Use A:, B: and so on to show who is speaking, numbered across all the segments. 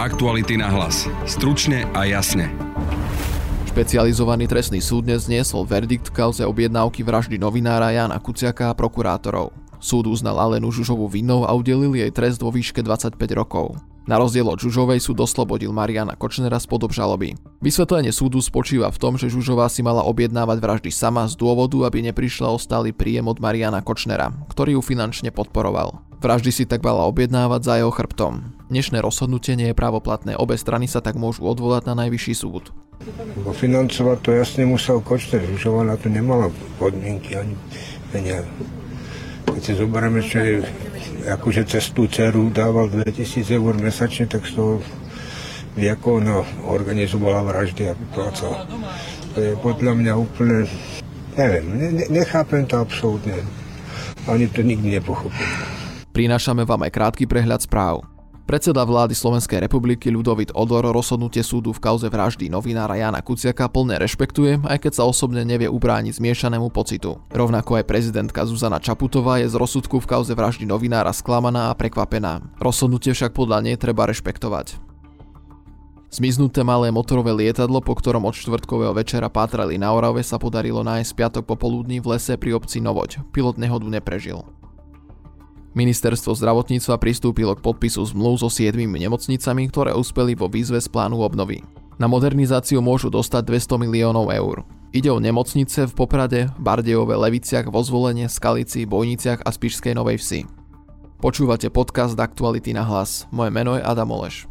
A: Aktuality na hlas. Stručne a jasne.
B: Špecializovaný trestný súd dnes zniesol verdikt v kauze objednávky vraždy novinára Jana Kuciaka a prokurátorov. Súd uznal Alenu Žužovu vinnou a udelil jej trest vo výške 25 rokov. Na rozdiel od Žužovej súd doslobodil Mariana Kočnera z podobžaloby. Vysvetlenie súdu spočíva v tom, že Žužová si mala objednávať vraždy sama z dôvodu, aby neprišla o stály príjem od Mariana Kočnera, ktorý ju finančne podporoval. Vraždy si tak mala objednávať za jeho chrbtom. Dnešné rozhodnutie nie je právoplatné, obe strany sa tak môžu odvolať na najvyšší súd.
C: Bo financovať to jasne musel Kočner, Žužová na to nemala podmienky ani peniaze. Keď si zoberieme, je akože cez tú dceru dával 2000 eur mesačne, tak vie, ako ona organizovala vraždy a vyplácala. To je podľa mňa úplne, neviem, ne, nechápem to absolútne. Ani to nikdy nepochopím.
B: Prinášame vám aj krátky prehľad správ. Predseda vlády Slovenskej republiky Ľudovit Odor rozhodnutie súdu v kauze vraždy novinára Jana Kuciaka plne rešpektuje, aj keď sa osobne nevie ubrániť zmiešanému pocitu. Rovnako aj prezidentka Zuzana Čaputová je z rozsudku v kauze vraždy novinára sklamaná a prekvapená. Rozhodnutie však podľa nej treba rešpektovať. Zmiznuté malé motorové lietadlo, po ktorom od štvrtkového večera pátrali na Orave, sa podarilo nájsť piatok popoludní v lese pri obci Novoď. Pilot nehodu neprežil. Ministerstvo zdravotníctva pristúpilo k podpisu zmluv so 7 nemocnicami, ktoré uspeli vo výzve z plánu obnovy. Na modernizáciu môžu dostať 200 miliónov eur. Ide o nemocnice v Poprade, Bardejove, Leviciach, vo Zvolenie, Skalici, Bojniciach a Spišskej Novej Vsi. Počúvate podcast Aktuality na hlas. Moje meno je Adam Oleš.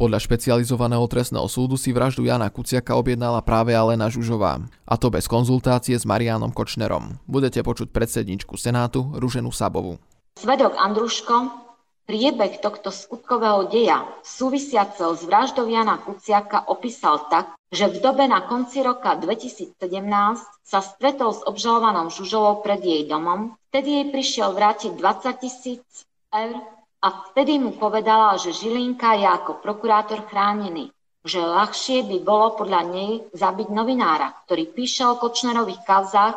B: Podľa špecializovaného trestného súdu si vraždu Jana Kuciaka objednala práve Alena Žužová. A to bez konzultácie s Marianom Kočnerom. Budete počuť predsedničku Senátu Ruženu Sabovu.
D: Svedok Andruško priebeh tohto skutkového deja súvisiaceho s vraždou Jana Kuciaka opísal tak, že v dobe na konci roka 2017 sa stretol s obžalovanou Žužovou pred jej domom, vtedy jej prišiel vrátiť 20 tisíc eur a vtedy mu povedala, že Žilinka je ako prokurátor chránený, že ľahšie by bolo podľa nej zabiť novinára, ktorý píše o Kočnerových kauzách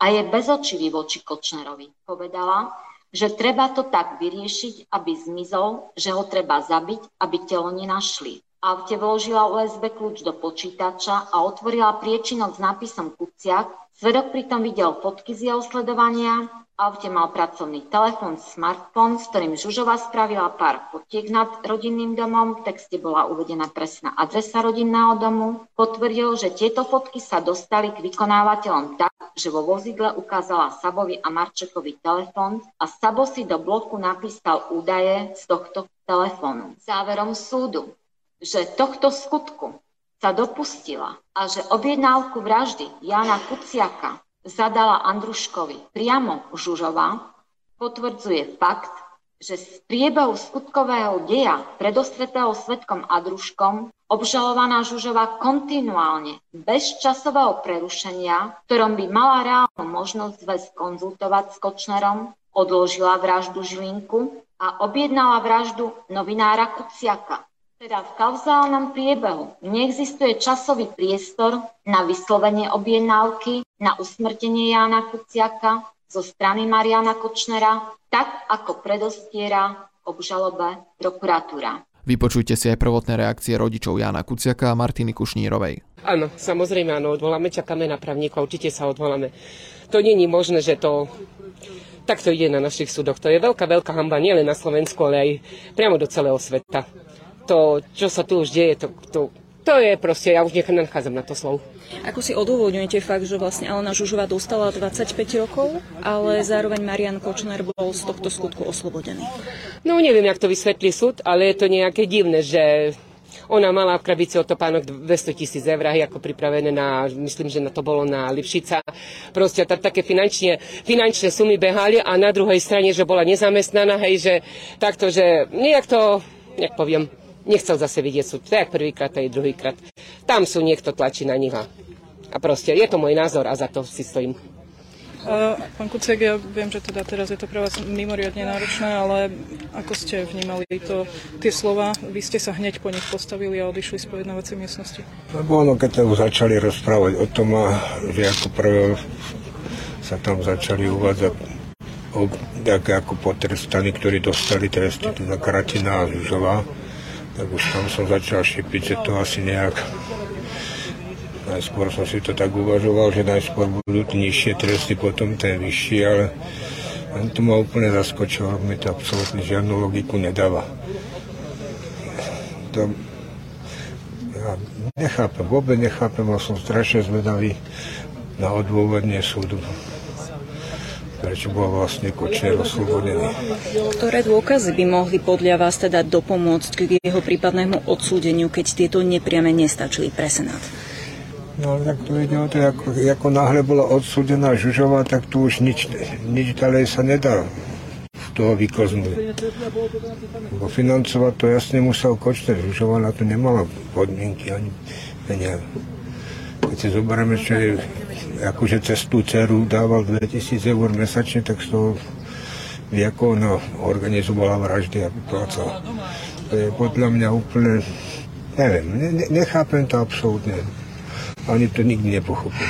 D: a je bezočivý voči Kočnerovi. Povedala, že treba to tak vyriešiť, aby zmizol, že ho treba zabiť, aby telo nenašli. Aute vložila USB kľúč do počítača a otvorila priečinok s nápisom Kuciak. Svedok pritom videl fotky z jeho sledovania, aute mal pracovný telefón, smartfón, s ktorým Žužova spravila pár fotiek nad rodinným domom. V texte bola uvedená presná adresa rodinného domu. Potvrdil, že tieto fotky sa dostali k vykonávateľom tak, že vo vozidle ukázala Sabovi a Marčekovi telefón a Sabo si do bloku napísal údaje z tohto telefónu. Záverom súdu, že tohto skutku sa dopustila a že objednávku vraždy Jana Kuciaka zadala Andruškovi priamo Žužová, potvrdzuje fakt, že z priebehu skutkového deja predostretého svetkom Andruškom obžalovaná Žužová kontinuálne, bez časového prerušenia, ktorom by mala reálnu možnosť zväz konzultovať s Kočnerom, odložila vraždu Žilinku a objednala vraždu novinára Kuciaka. Teda v kauzálnom priebehu neexistuje časový priestor na vyslovenie objednávky na usmrtenie Jána Kuciaka zo strany Mariana Kočnera, tak ako predostiera obžalobe prokuratúra.
B: Vypočujte si aj prvotné reakcie rodičov Jána Kuciaka a Martiny Kušnírovej.
E: Áno, samozrejme áno, odvoláme, čakáme na právnika, určite sa odvoláme. To je možné, že to takto ide na našich súdoch. To je veľká, veľká hamba nielen na Slovensku, ale aj priamo do celého sveta to, čo sa tu už deje, to, to, to je proste, ja už nenachádzam na to slovo.
F: Ako si odôvodňujete fakt, že vlastne Alena Žužová dostala 25 rokov, ale zároveň Marian Kočner bol z tohto skutku oslobodený?
E: No neviem, jak to vysvetlí súd, ale je to nejaké divné, že Ona mala v krabici o topánok 200 tisíc eur, ako pripravené na, myslím, že na to bolo na Lipšica. Proste tak, také finančne, finančné sumy behali a na druhej strane, že bola nezamestnaná, hej, že takto, že nejak to, nejak poviem, nechcel zase vidieť súd. Tak prvýkrát, aj druhýkrát. Tam sú niekto tlačí na nich a, a proste je to môj názor a za to si stojím.
G: Pán Kuciak, ja viem, že teda teraz je to pre vás mimoriadne náročné, ale ako ste vnímali to, tie slova? Vy ste sa hneď po nich postavili a odišli z pojednávacej miestnosti.
C: Lebo ono, keď to začali rozprávať o tom, že ako prvé sa tam začali uvádzať o, ako potrestaní, ktorí dostali tresty, teda Kratina a Žužová, tak už tam som začal šipiť, že to asi nejak Najskôr som si to tak uvažoval, že najskôr budú nižšie tresty, potom ten vyšší, ale to ma úplne zaskočilo, mi to absolútne žiadnu logiku nedáva. To, ja nechápem, vôbec nechápem, ale som strašne zvedavý na odôvodne súdu prečo bol vlastne Kočner oslobodený.
F: Ktoré dôkazy by mohli podľa vás teda dopomôcť k jeho prípadnému odsúdeniu, keď tieto nepriame nestačili pre Senát?
C: No tak to ide o to, ako, ako náhle bola odsúdená Žužová, tak tu už nič, nič ďalej sa nedá toho vykoznúť. Bo financovať to jasne musel Kočner. Žužová na to nemala podmienky ani peniaze. Keď si zoberieme, je, akože cez tú dceru dával 2000 eur mesačne, tak z toho ako ona organizovala vraždy a vyplácala. To je podľa mňa úplne, neviem, ne, nechápem to absolútne. Ani to nikdy nepochopil.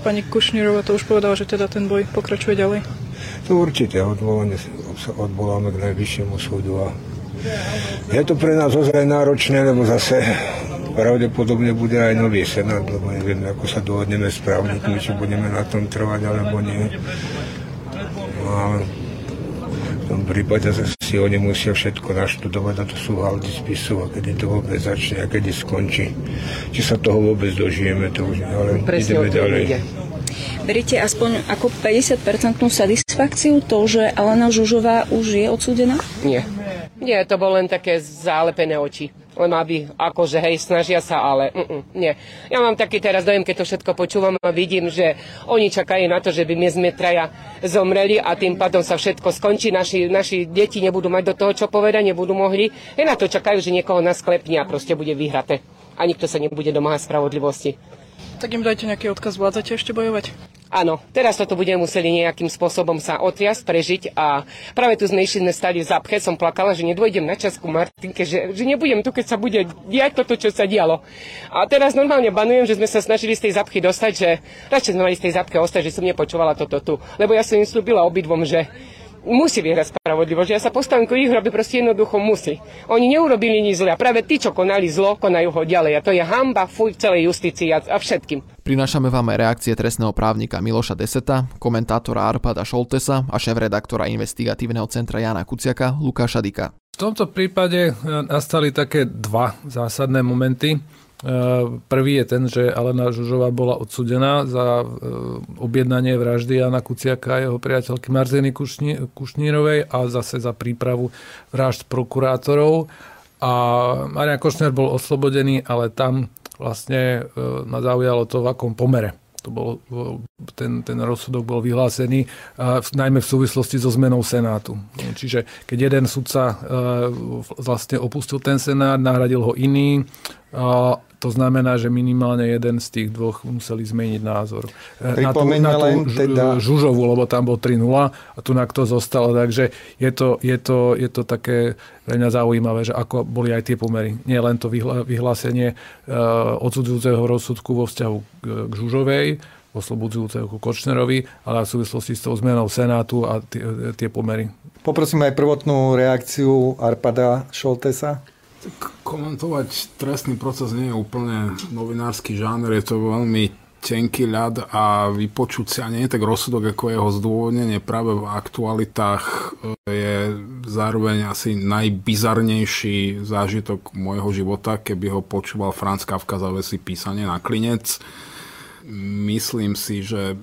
G: Pani Kušnírova to už povedala, že teda ten boj pokračuje ďalej?
C: To určite, odvolanie sa odvoláme k najvyššiemu súdu a je to pre nás ozaj náročné, lebo zase pravdepodobne bude aj nový senát, lebo neviem, ako sa dohodneme s právnikmi, či budeme na tom trvať, alebo nie. No, ale v tom prípade si oni musia všetko naštudovať a to sú haldy spisov a kedy to vôbec začne a kedy skončí. Či sa toho vôbec dožijeme, to už, ale Presne ideme ďalej. Ide.
F: Veríte aspoň ako 50% satisfakciu to, že Alena Žužová už je odsúdená?
E: Nie. Nie, to bol len také zálepené oči len aby akože hej, snažia sa, ale mm, nie. Ja mám taký teraz dojem, keď to všetko počúvam a vidím, že oni čakajú na to, že by my sme traja zomreli a tým pádom sa všetko skončí, naši, naši deti nebudú mať do toho čo povedať, nebudú mohli. Hej, na to čakajú, že niekoho nasklepne a proste bude vyhraté. A nikto sa nebude domáhať spravodlivosti.
G: Tak im dajte nejaký odkaz, vládzate ešte bojovať?
E: Áno, teraz toto budeme museli nejakým spôsobom sa otriasť, prežiť a práve tu sme išli stali v zapche, som plakala, že nedôjdem na časku Martinke, že, že nebudem tu, keď sa bude diať toto, čo sa dialo. A teraz normálne banujem, že sme sa snažili z tej zapchy dostať, že radšej sme mali z tej zapche ostať, že som nepočúvala toto tu. Lebo ja som im slúbila obidvom, že musí vyhrať spravodlivosť. Ja sa postavím k ich proste jednoducho musí. Oni neurobili nič zle a práve tí, čo konali zlo, konajú ho ďalej. A to je hamba fuj celej justícii a, a všetkým.
B: Prinášame vám aj reakcie trestného právnika Miloša Deseta, komentátora Arpada Šoltesa a šéf-redaktora investigatívneho centra Jana Kuciaka Lukáša Dika.
H: V tomto prípade e, nastali také dva zásadné momenty. Eh, prvý je ten, že Alena Žužová bola odsudená za eh, objednanie vraždy Jana Kuciaka a jeho priateľky Marzeny Kušnírovej a zase za prípravu vražd prokurátorov. A Marian Košner bol oslobodený, ale tam vlastne eh, ma zaujalo to, v akom pomere. To bol, ten, ten rozsudok bol vyhlásený najmä v súvislosti so zmenou Senátu. Čiže keď jeden sudca vlastne opustil ten Senát, nahradil ho iný, to znamená, že minimálne jeden z tých dvoch museli zmeniť názor.
I: Na tú, na tú teda...
H: Žužovu, lebo tam bol 3-0 a tu na kto zostalo. Takže je to, je to, je to také mňa zaujímavé, že ako boli aj tie pomery. Nie len to vyhlásenie uh, odsudzujúceho rozsudku vo vzťahu k Žužovej, oslobodzujúceho ku Kočnerovi, ale v súvislosti s tou zmenou Senátu a tie, tie pomery.
I: Poprosím aj prvotnú reakciu Arpada Šoltesa.
J: Komentovať trestný proces nie je úplne novinársky žáner, je to veľmi tenký ľad a vypočuť si a nie je tak rozsudok ako jeho zdôvodnenie práve v aktualitách e, je zároveň asi najbizarnejší zážitok môjho života, keby ho počúval Franz Kafka za vesi písanie na klinec. Myslím si, že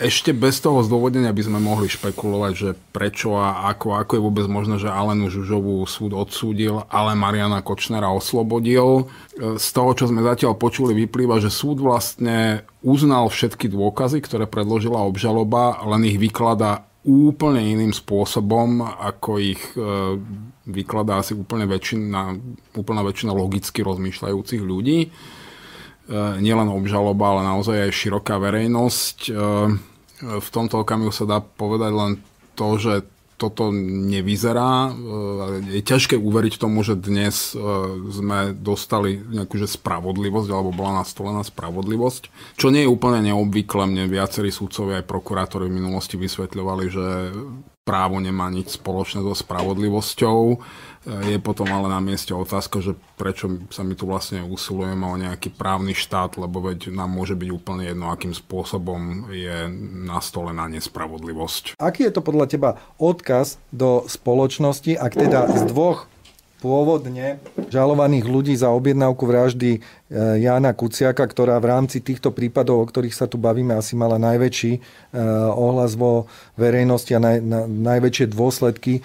J: ešte bez toho zdôvodnenia by sme mohli špekulovať, že prečo a ako, ako je vôbec možné, že Alenu Žužovú súd odsúdil, ale Mariana Kočnera oslobodil. Z toho, čo sme zatiaľ počuli, vyplýva, že súd vlastne uznal všetky dôkazy, ktoré predložila obžaloba, len ich vykladá úplne iným spôsobom, ako ich e, vykladá asi úplne väčšina, úplná väčšina logicky rozmýšľajúcich ľudí. E, nielen obžaloba, ale naozaj aj široká verejnosť. E, v tomto okamihu sa dá povedať len to, že toto nevyzerá. Je ťažké uveriť tomu, že dnes sme dostali nejakú že spravodlivosť, alebo bola nastolená spravodlivosť, čo nie je úplne neobvyklé. Mne viacerí súdcovia aj prokurátori v minulosti vysvetľovali, že právo nemá nič spoločné so spravodlivosťou je potom ale na mieste otázka, že prečo sa my tu vlastne usilujeme o nejaký právny štát, lebo veď nám môže byť úplne jedno, akým spôsobom je nastolená nespravodlivosť.
I: Aký je to podľa teba odkaz do spoločnosti, ak teda z dvoch pôvodne žalovaných ľudí za objednávku vraždy e, Jána Kuciaka, ktorá v rámci týchto prípadov, o ktorých sa tu bavíme, asi mala najväčší e, ohlas vo verejnosti a naj, na, najväčšie dôsledky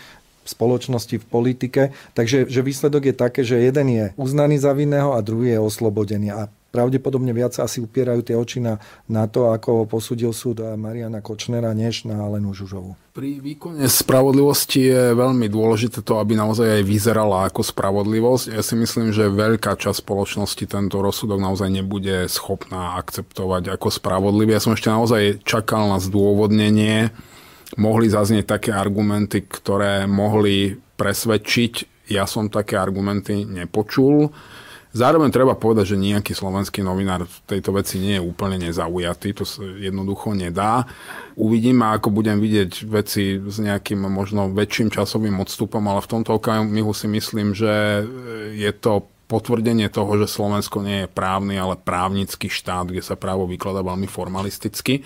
I: spoločnosti, v politike. Takže že výsledok je také, že jeden je uznaný za vinného a druhý je oslobodený. A pravdepodobne viac asi upierajú tie oči na, na to, ako posúdil súd Mariana Kočnera, než na Alenu Žužovu.
J: Pri výkone spravodlivosti je veľmi dôležité to, aby naozaj aj vyzerala ako spravodlivosť. Ja si myslím, že veľká časť spoločnosti tento rozsudok naozaj nebude schopná akceptovať ako spravodlivý. Ja som ešte naozaj čakal na zdôvodnenie, mohli zaznieť také argumenty, ktoré mohli presvedčiť. Ja som také argumenty nepočul. Zároveň treba povedať, že nejaký slovenský novinár v tejto veci nie je úplne nezaujatý, to sa jednoducho nedá. Uvidíme, ako budem vidieť veci s nejakým možno väčším časovým odstupom, ale v tomto okamihu si myslím, že je to potvrdenie toho, že Slovensko nie je právny, ale právnický štát, kde sa právo vykladá veľmi formalisticky.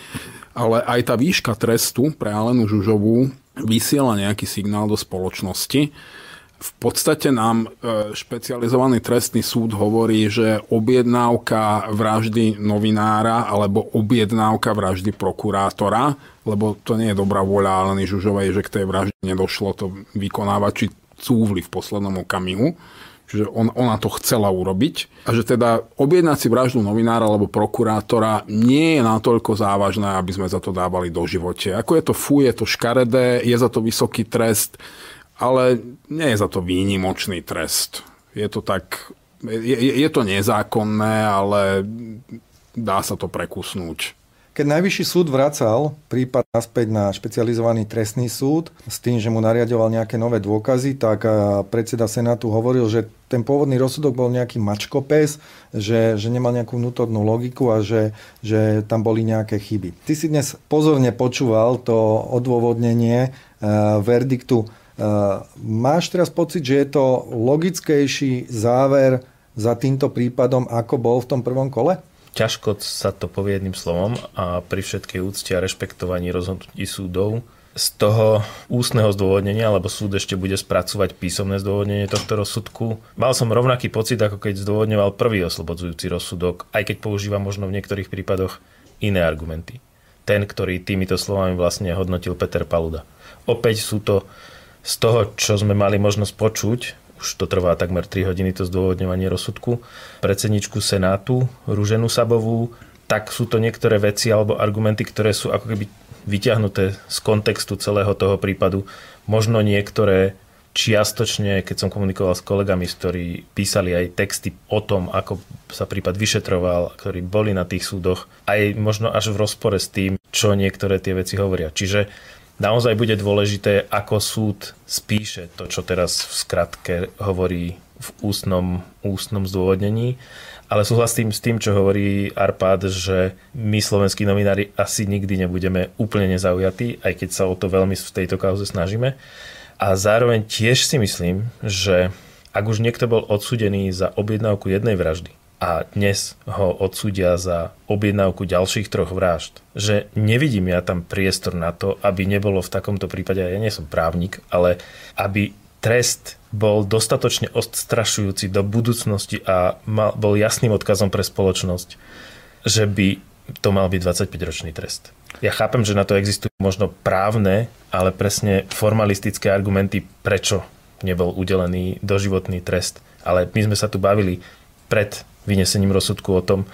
J: Ale aj tá výška trestu pre Alenu Žužovú vysiela nejaký signál do spoločnosti. V podstate nám e, špecializovaný trestný súd hovorí, že objednávka vraždy novinára alebo objednávka vraždy prokurátora, lebo to nie je dobrá voľa Aleny Žužovej, že k tej vražde nedošlo to vykonávači cúvli v poslednom okamihu Čiže on, ona to chcela urobiť. A že teda objednať si vraždu novinára alebo prokurátora nie je natoľko závažné, aby sme za to dávali do živote. Ako je to fú, je to škaredé, je za to vysoký trest, ale nie je za to výnimočný trest. Je to tak, je, je to nezákonné, ale dá sa to prekusnúť.
I: Keď Najvyšší súd vracal prípad naspäť na špecializovaný trestný súd s tým, že mu nariadoval nejaké nové dôkazy, tak predseda Senátu hovoril, že ten pôvodný rozsudok bol nejaký mačkopes, že, že nemal nejakú vnútornú logiku a že, že tam boli nejaké chyby. Ty si dnes pozorne počúval to odôvodnenie uh, verdiktu. Uh, máš teraz pocit, že je to logickejší záver za týmto prípadom, ako bol v tom prvom kole?
K: Ťažko sa to povie jedným slovom a pri všetkej úcte a rešpektovaní rozhodnutí súdov z toho ústneho zdôvodnenia, lebo súd ešte bude spracovať písomné zdôvodnenie tohto rozsudku. Mal som rovnaký pocit, ako keď zdôvodňoval prvý oslobodzujúci rozsudok, aj keď používa možno v niektorých prípadoch iné argumenty. Ten, ktorý týmito slovami vlastne hodnotil Peter Paluda. Opäť sú to z toho, čo sme mali možnosť počuť už to trvá takmer 3 hodiny to zdôvodňovanie rozsudku, predsedničku Senátu, Ruženu Sabovú, tak sú to niektoré veci alebo argumenty, ktoré sú ako keby vyťahnuté z kontextu celého toho prípadu. Možno niektoré čiastočne, keď som komunikoval s kolegami, ktorí písali aj texty o tom, ako sa prípad vyšetroval, ktorí boli na tých súdoch, aj možno až v rozpore s tým, čo niektoré tie veci hovoria. Čiže naozaj bude dôležité, ako súd spíše to, čo teraz v skratke hovorí v ústnom, ústnom zdôvodnení. Ale súhlasím s tým, čo hovorí Arpad, že my slovenskí novinári asi nikdy nebudeme úplne nezaujatí, aj keď sa o to veľmi v tejto kauze snažíme. A zároveň tiež si myslím, že ak už niekto bol odsudený za objednávku jednej vraždy, a dnes ho odsúdia za objednávku ďalších troch vražd. Že nevidím ja tam priestor na to, aby nebolo v takomto prípade, ja nie som právnik, ale aby trest bol dostatočne odstrašujúci do budúcnosti a mal, bol jasným odkazom pre spoločnosť, že by to mal byť 25-ročný trest. Ja chápem, že na to existujú možno právne, ale presne formalistické argumenty, prečo nebol udelený doživotný trest. Ale my sme sa tu bavili pred vynesením rozsudku o tom,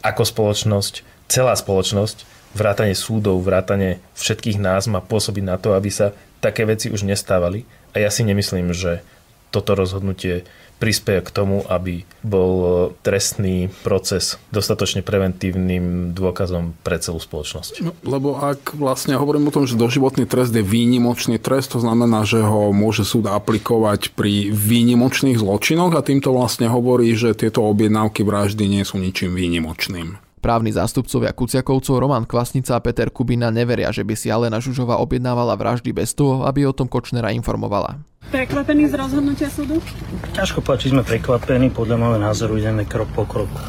K: ako spoločnosť, celá spoločnosť, vrátane súdov, vrátane všetkých nás má pôsobiť na to, aby sa také veci už nestávali. A ja si nemyslím, že toto rozhodnutie prispieje k tomu, aby bol trestný proces dostatočne preventívnym dôkazom pre celú spoločnosť.
J: No, lebo ak vlastne hovorím o tom, že doživotný trest je výnimočný trest, to znamená, že ho môže súd aplikovať pri výnimočných zločinoch a týmto vlastne hovorí, že tieto objednávky vraždy nie sú ničím výnimočným.
B: Právni zástupcovia Kuciakovcov Roman Kvasnica a Peter Kubina neveria, že by si Alena Žužová objednávala vraždy bez toho, aby o tom Kočnera informovala.
L: Prekvapení z rozhodnutia súdu?
M: Ťažko povedať, či sme prekvapení, podľa môjho názoru ideme krok po kroku.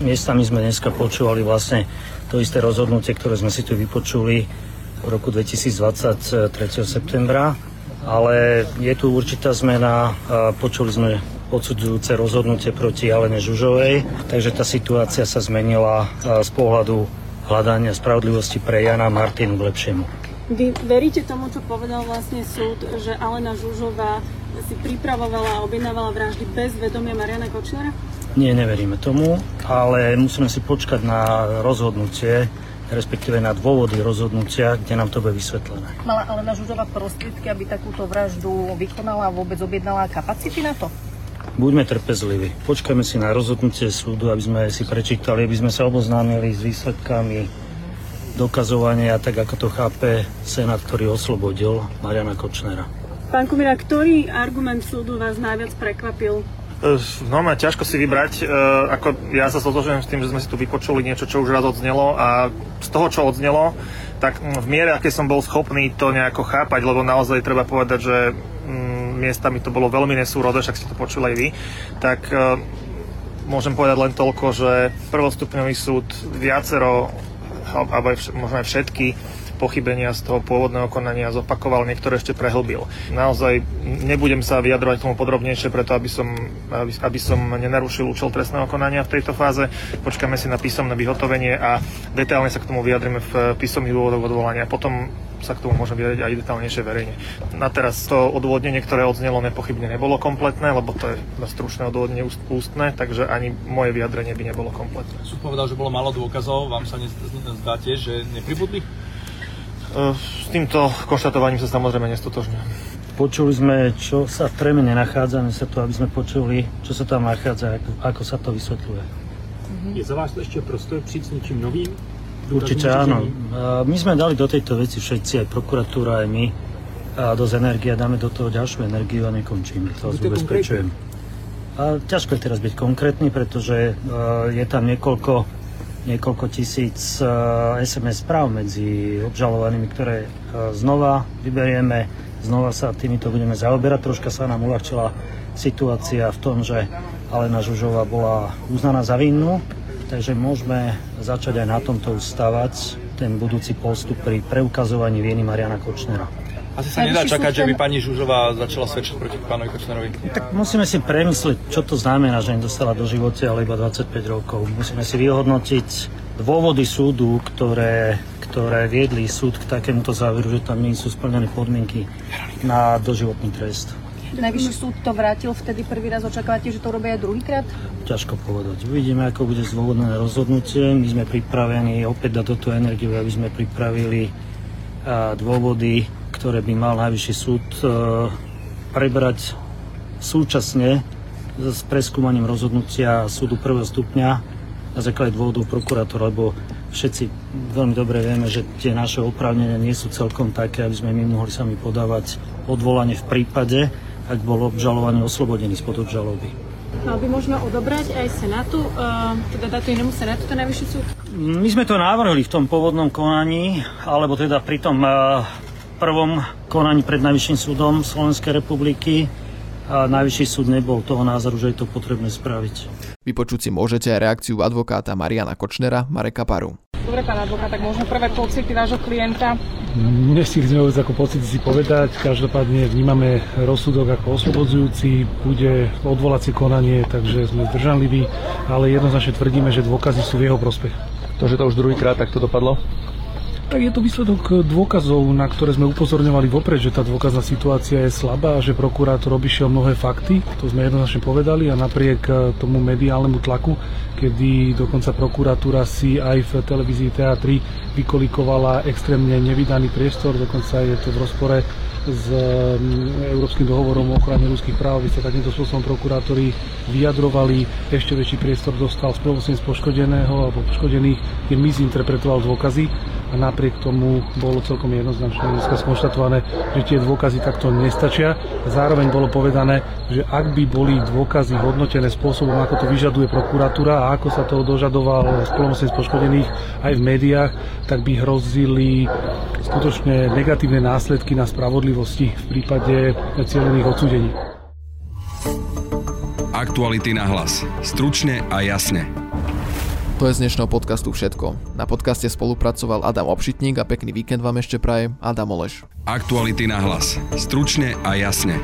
M: Miestami sme dneska počúvali vlastne to isté rozhodnutie, ktoré sme si tu vypočuli v roku 2023. septembra, ale je tu určitá zmena. Počuli sme odsudzujúce rozhodnutie proti Alene Žužovej, takže tá situácia sa zmenila z pohľadu hľadania spravodlivosti pre Jana Martinu k lepšiemu.
L: Vy veríte tomu, čo povedal vlastne súd, že Alena Žužová si pripravovala a objednávala vraždy bez vedomia Mariana Kočnera?
M: Nie, neveríme tomu, ale musíme si počkať na rozhodnutie, respektíve na dôvody rozhodnutia, kde nám to bude vysvetlené.
N: Mala Alena Žužová prostriedky, aby takúto vraždu vykonala a vôbec objednala kapacity na to?
M: Buďme trpezliví. Počkajme si na rozhodnutie súdu, aby sme si prečítali, aby sme sa oboznámili s výsledkami dokazovania, tak ako to chápe Senát, ktorý oslobodil Mariana Kočnera.
L: Pán Kumira, ktorý argument súdu vás najviac prekvapil?
O: No, má ťažko si vybrať. Ako ja sa stotožujem s tým, že sme si tu vypočuli niečo, čo už raz odznelo a z toho, čo odznelo, tak v miere, aké som bol schopný to nejako chápať, lebo naozaj treba povedať, že miestami to bolo veľmi nesúrodé, však ste to počuli aj vy, tak e, môžem povedať len toľko, že prvostupňový súd viacero, alebo aj, možno aj všetky pochybenia z toho pôvodného konania zopakoval, niektoré ešte prehlbil. Naozaj nebudem sa vyjadrovať tomu podrobnejšie, preto aby som, aby, aby som nenarušil účel trestného konania v tejto fáze. Počkáme si na písomné vyhotovenie a detailne sa k tomu vyjadrime v písomných dôvodoch odvolania. Potom sa k tomu môžem vyjadriť aj detailnejšie verejne. Na teraz to odvodnenie, ktoré odznelo, nepochybne nebolo kompletné, lebo to je stručné odvodnenie ústne, takže ani moje vyjadrenie by nebolo kompletné.
P: Súd povedal, že bolo málo dôkazov, vám sa nezdá tiež, že nepribudli?
O: S týmto konštatovaním sa samozrejme nestotožňujem.
M: Počuli sme, čo sa v Treme nenachádza, my sa tu, aby sme počuli, čo sa tam nachádza, ako, ako sa to vysvetľuje.
P: Je za vás ešte prostor prísť s ničím novým?
M: Určite áno. My sme dali do tejto veci všetci, aj prokuratúra, aj my, a dosť energie dáme do toho ďalšiu energiu a nekončíme. To vás ubezpečujem. A ťažko je teraz byť konkrétny, pretože je tam niekoľko niekoľko tisíc SMS eh, správ medzi obžalovanými, ktoré eh, znova vyberieme, znova sa týmito budeme zaoberať. Troška sa nám uľahčila situácia v tom, že Alena Žužová bola uznaná za vinnú, takže môžeme začať aj na tomto ustávať ten budúci postup pri preukazovaní viny Mariana Kočnera.
P: Asi sa nedá čakať, že by pani Žužová začala svedčiť proti pánovi Kočnerovi.
M: Tak musíme si premyslieť, čo to znamená, že nedostala do života ale iba 25 rokov. Musíme si vyhodnotiť dôvody súdu, ktoré, ktoré viedli súd k takémuto záveru, že tam nie sú splnené podmienky na doživotný trest.
N: Najvyšší súd to vrátil vtedy prvý raz. Očakávate, že to robia aj druhýkrát?
M: Ťažko povedať. Uvidíme, ako bude zdôvodnené rozhodnutie. My sme pripravení opäť dať do tú energiu, aby sme pripravili dôvody ktoré by mal Najvyšší súd e, prebrať súčasne s preskúmaním rozhodnutia súdu prvého stupňa na základe dôvodov prokurátora, lebo všetci veľmi dobre vieme, že tie naše oprávnenia nie sú celkom také, aby sme my mohli sami podávať odvolanie v prípade, ak bol obžalovaný oslobodený spod obžaloby.
L: Mal by možno odobrať aj Senátu, uh, teda dať to inému Senátu, ten najvyšší súd?
M: My sme to navrhli v tom pôvodnom konaní, alebo teda pri tom uh, prvom konaní pred Najvyšším súdom Slovenskej republiky a Najvyšší súd nebol toho názoru, že je to potrebné spraviť.
B: Vypočuť si môžete aj reakciu advokáta Mariana Kočnera, Mareka Paru.
L: Dobre, pán advokát, tak možno prvé pocity vášho klienta?
Q: Nestihneme vôbec ako pocity si povedať, každopádne vnímame rozsudok ako oslobodzujúci, bude odvolacie konanie, takže sme zdržanliví, ale jednoznačne tvrdíme, že dôkazy sú v jeho prospech.
P: to, že to už druhýkrát takto dopadlo?
Q: Tak je to výsledok dôkazov, na ktoré sme upozorňovali vopred, že tá dôkazná situácia je slabá, že prokurátor obišiel mnohé fakty, to sme jednoznačne povedali a napriek e, tomu mediálnemu tlaku, kedy dokonca prokuratúra si aj v televízii TA3 vykolikovala extrémne nevydaný priestor, dokonca je to v rozpore s mm, Európskym dohovorom o ochrane ľudských práv, aby sa takýmto spôsobom prokurátori vyjadrovali, ešte väčší priestor dostal z poškodeného alebo poškodených, kde mizinterpretoval dôkazy a napriek tomu bolo celkom jednoznačne dneska skonštatované, že tie dôkazy takto nestačia. Zároveň bolo povedané, že ak by boli dôkazy hodnotené spôsobom, ako to vyžaduje prokuratúra a ako sa to dožadoval spolomocnec poškodených aj v médiách, tak by hrozili skutočne negatívne následky na spravodlivosti v prípade cieľených odsúdení.
A: Aktuality na hlas. Stručne a jasne.
B: To je z dnešného podcastu všetko. Na podcaste spolupracoval Adam Obšitník a pekný víkend vám ešte praje Adam Oleš.
A: Aktuality na hlas. Stručne a jasne.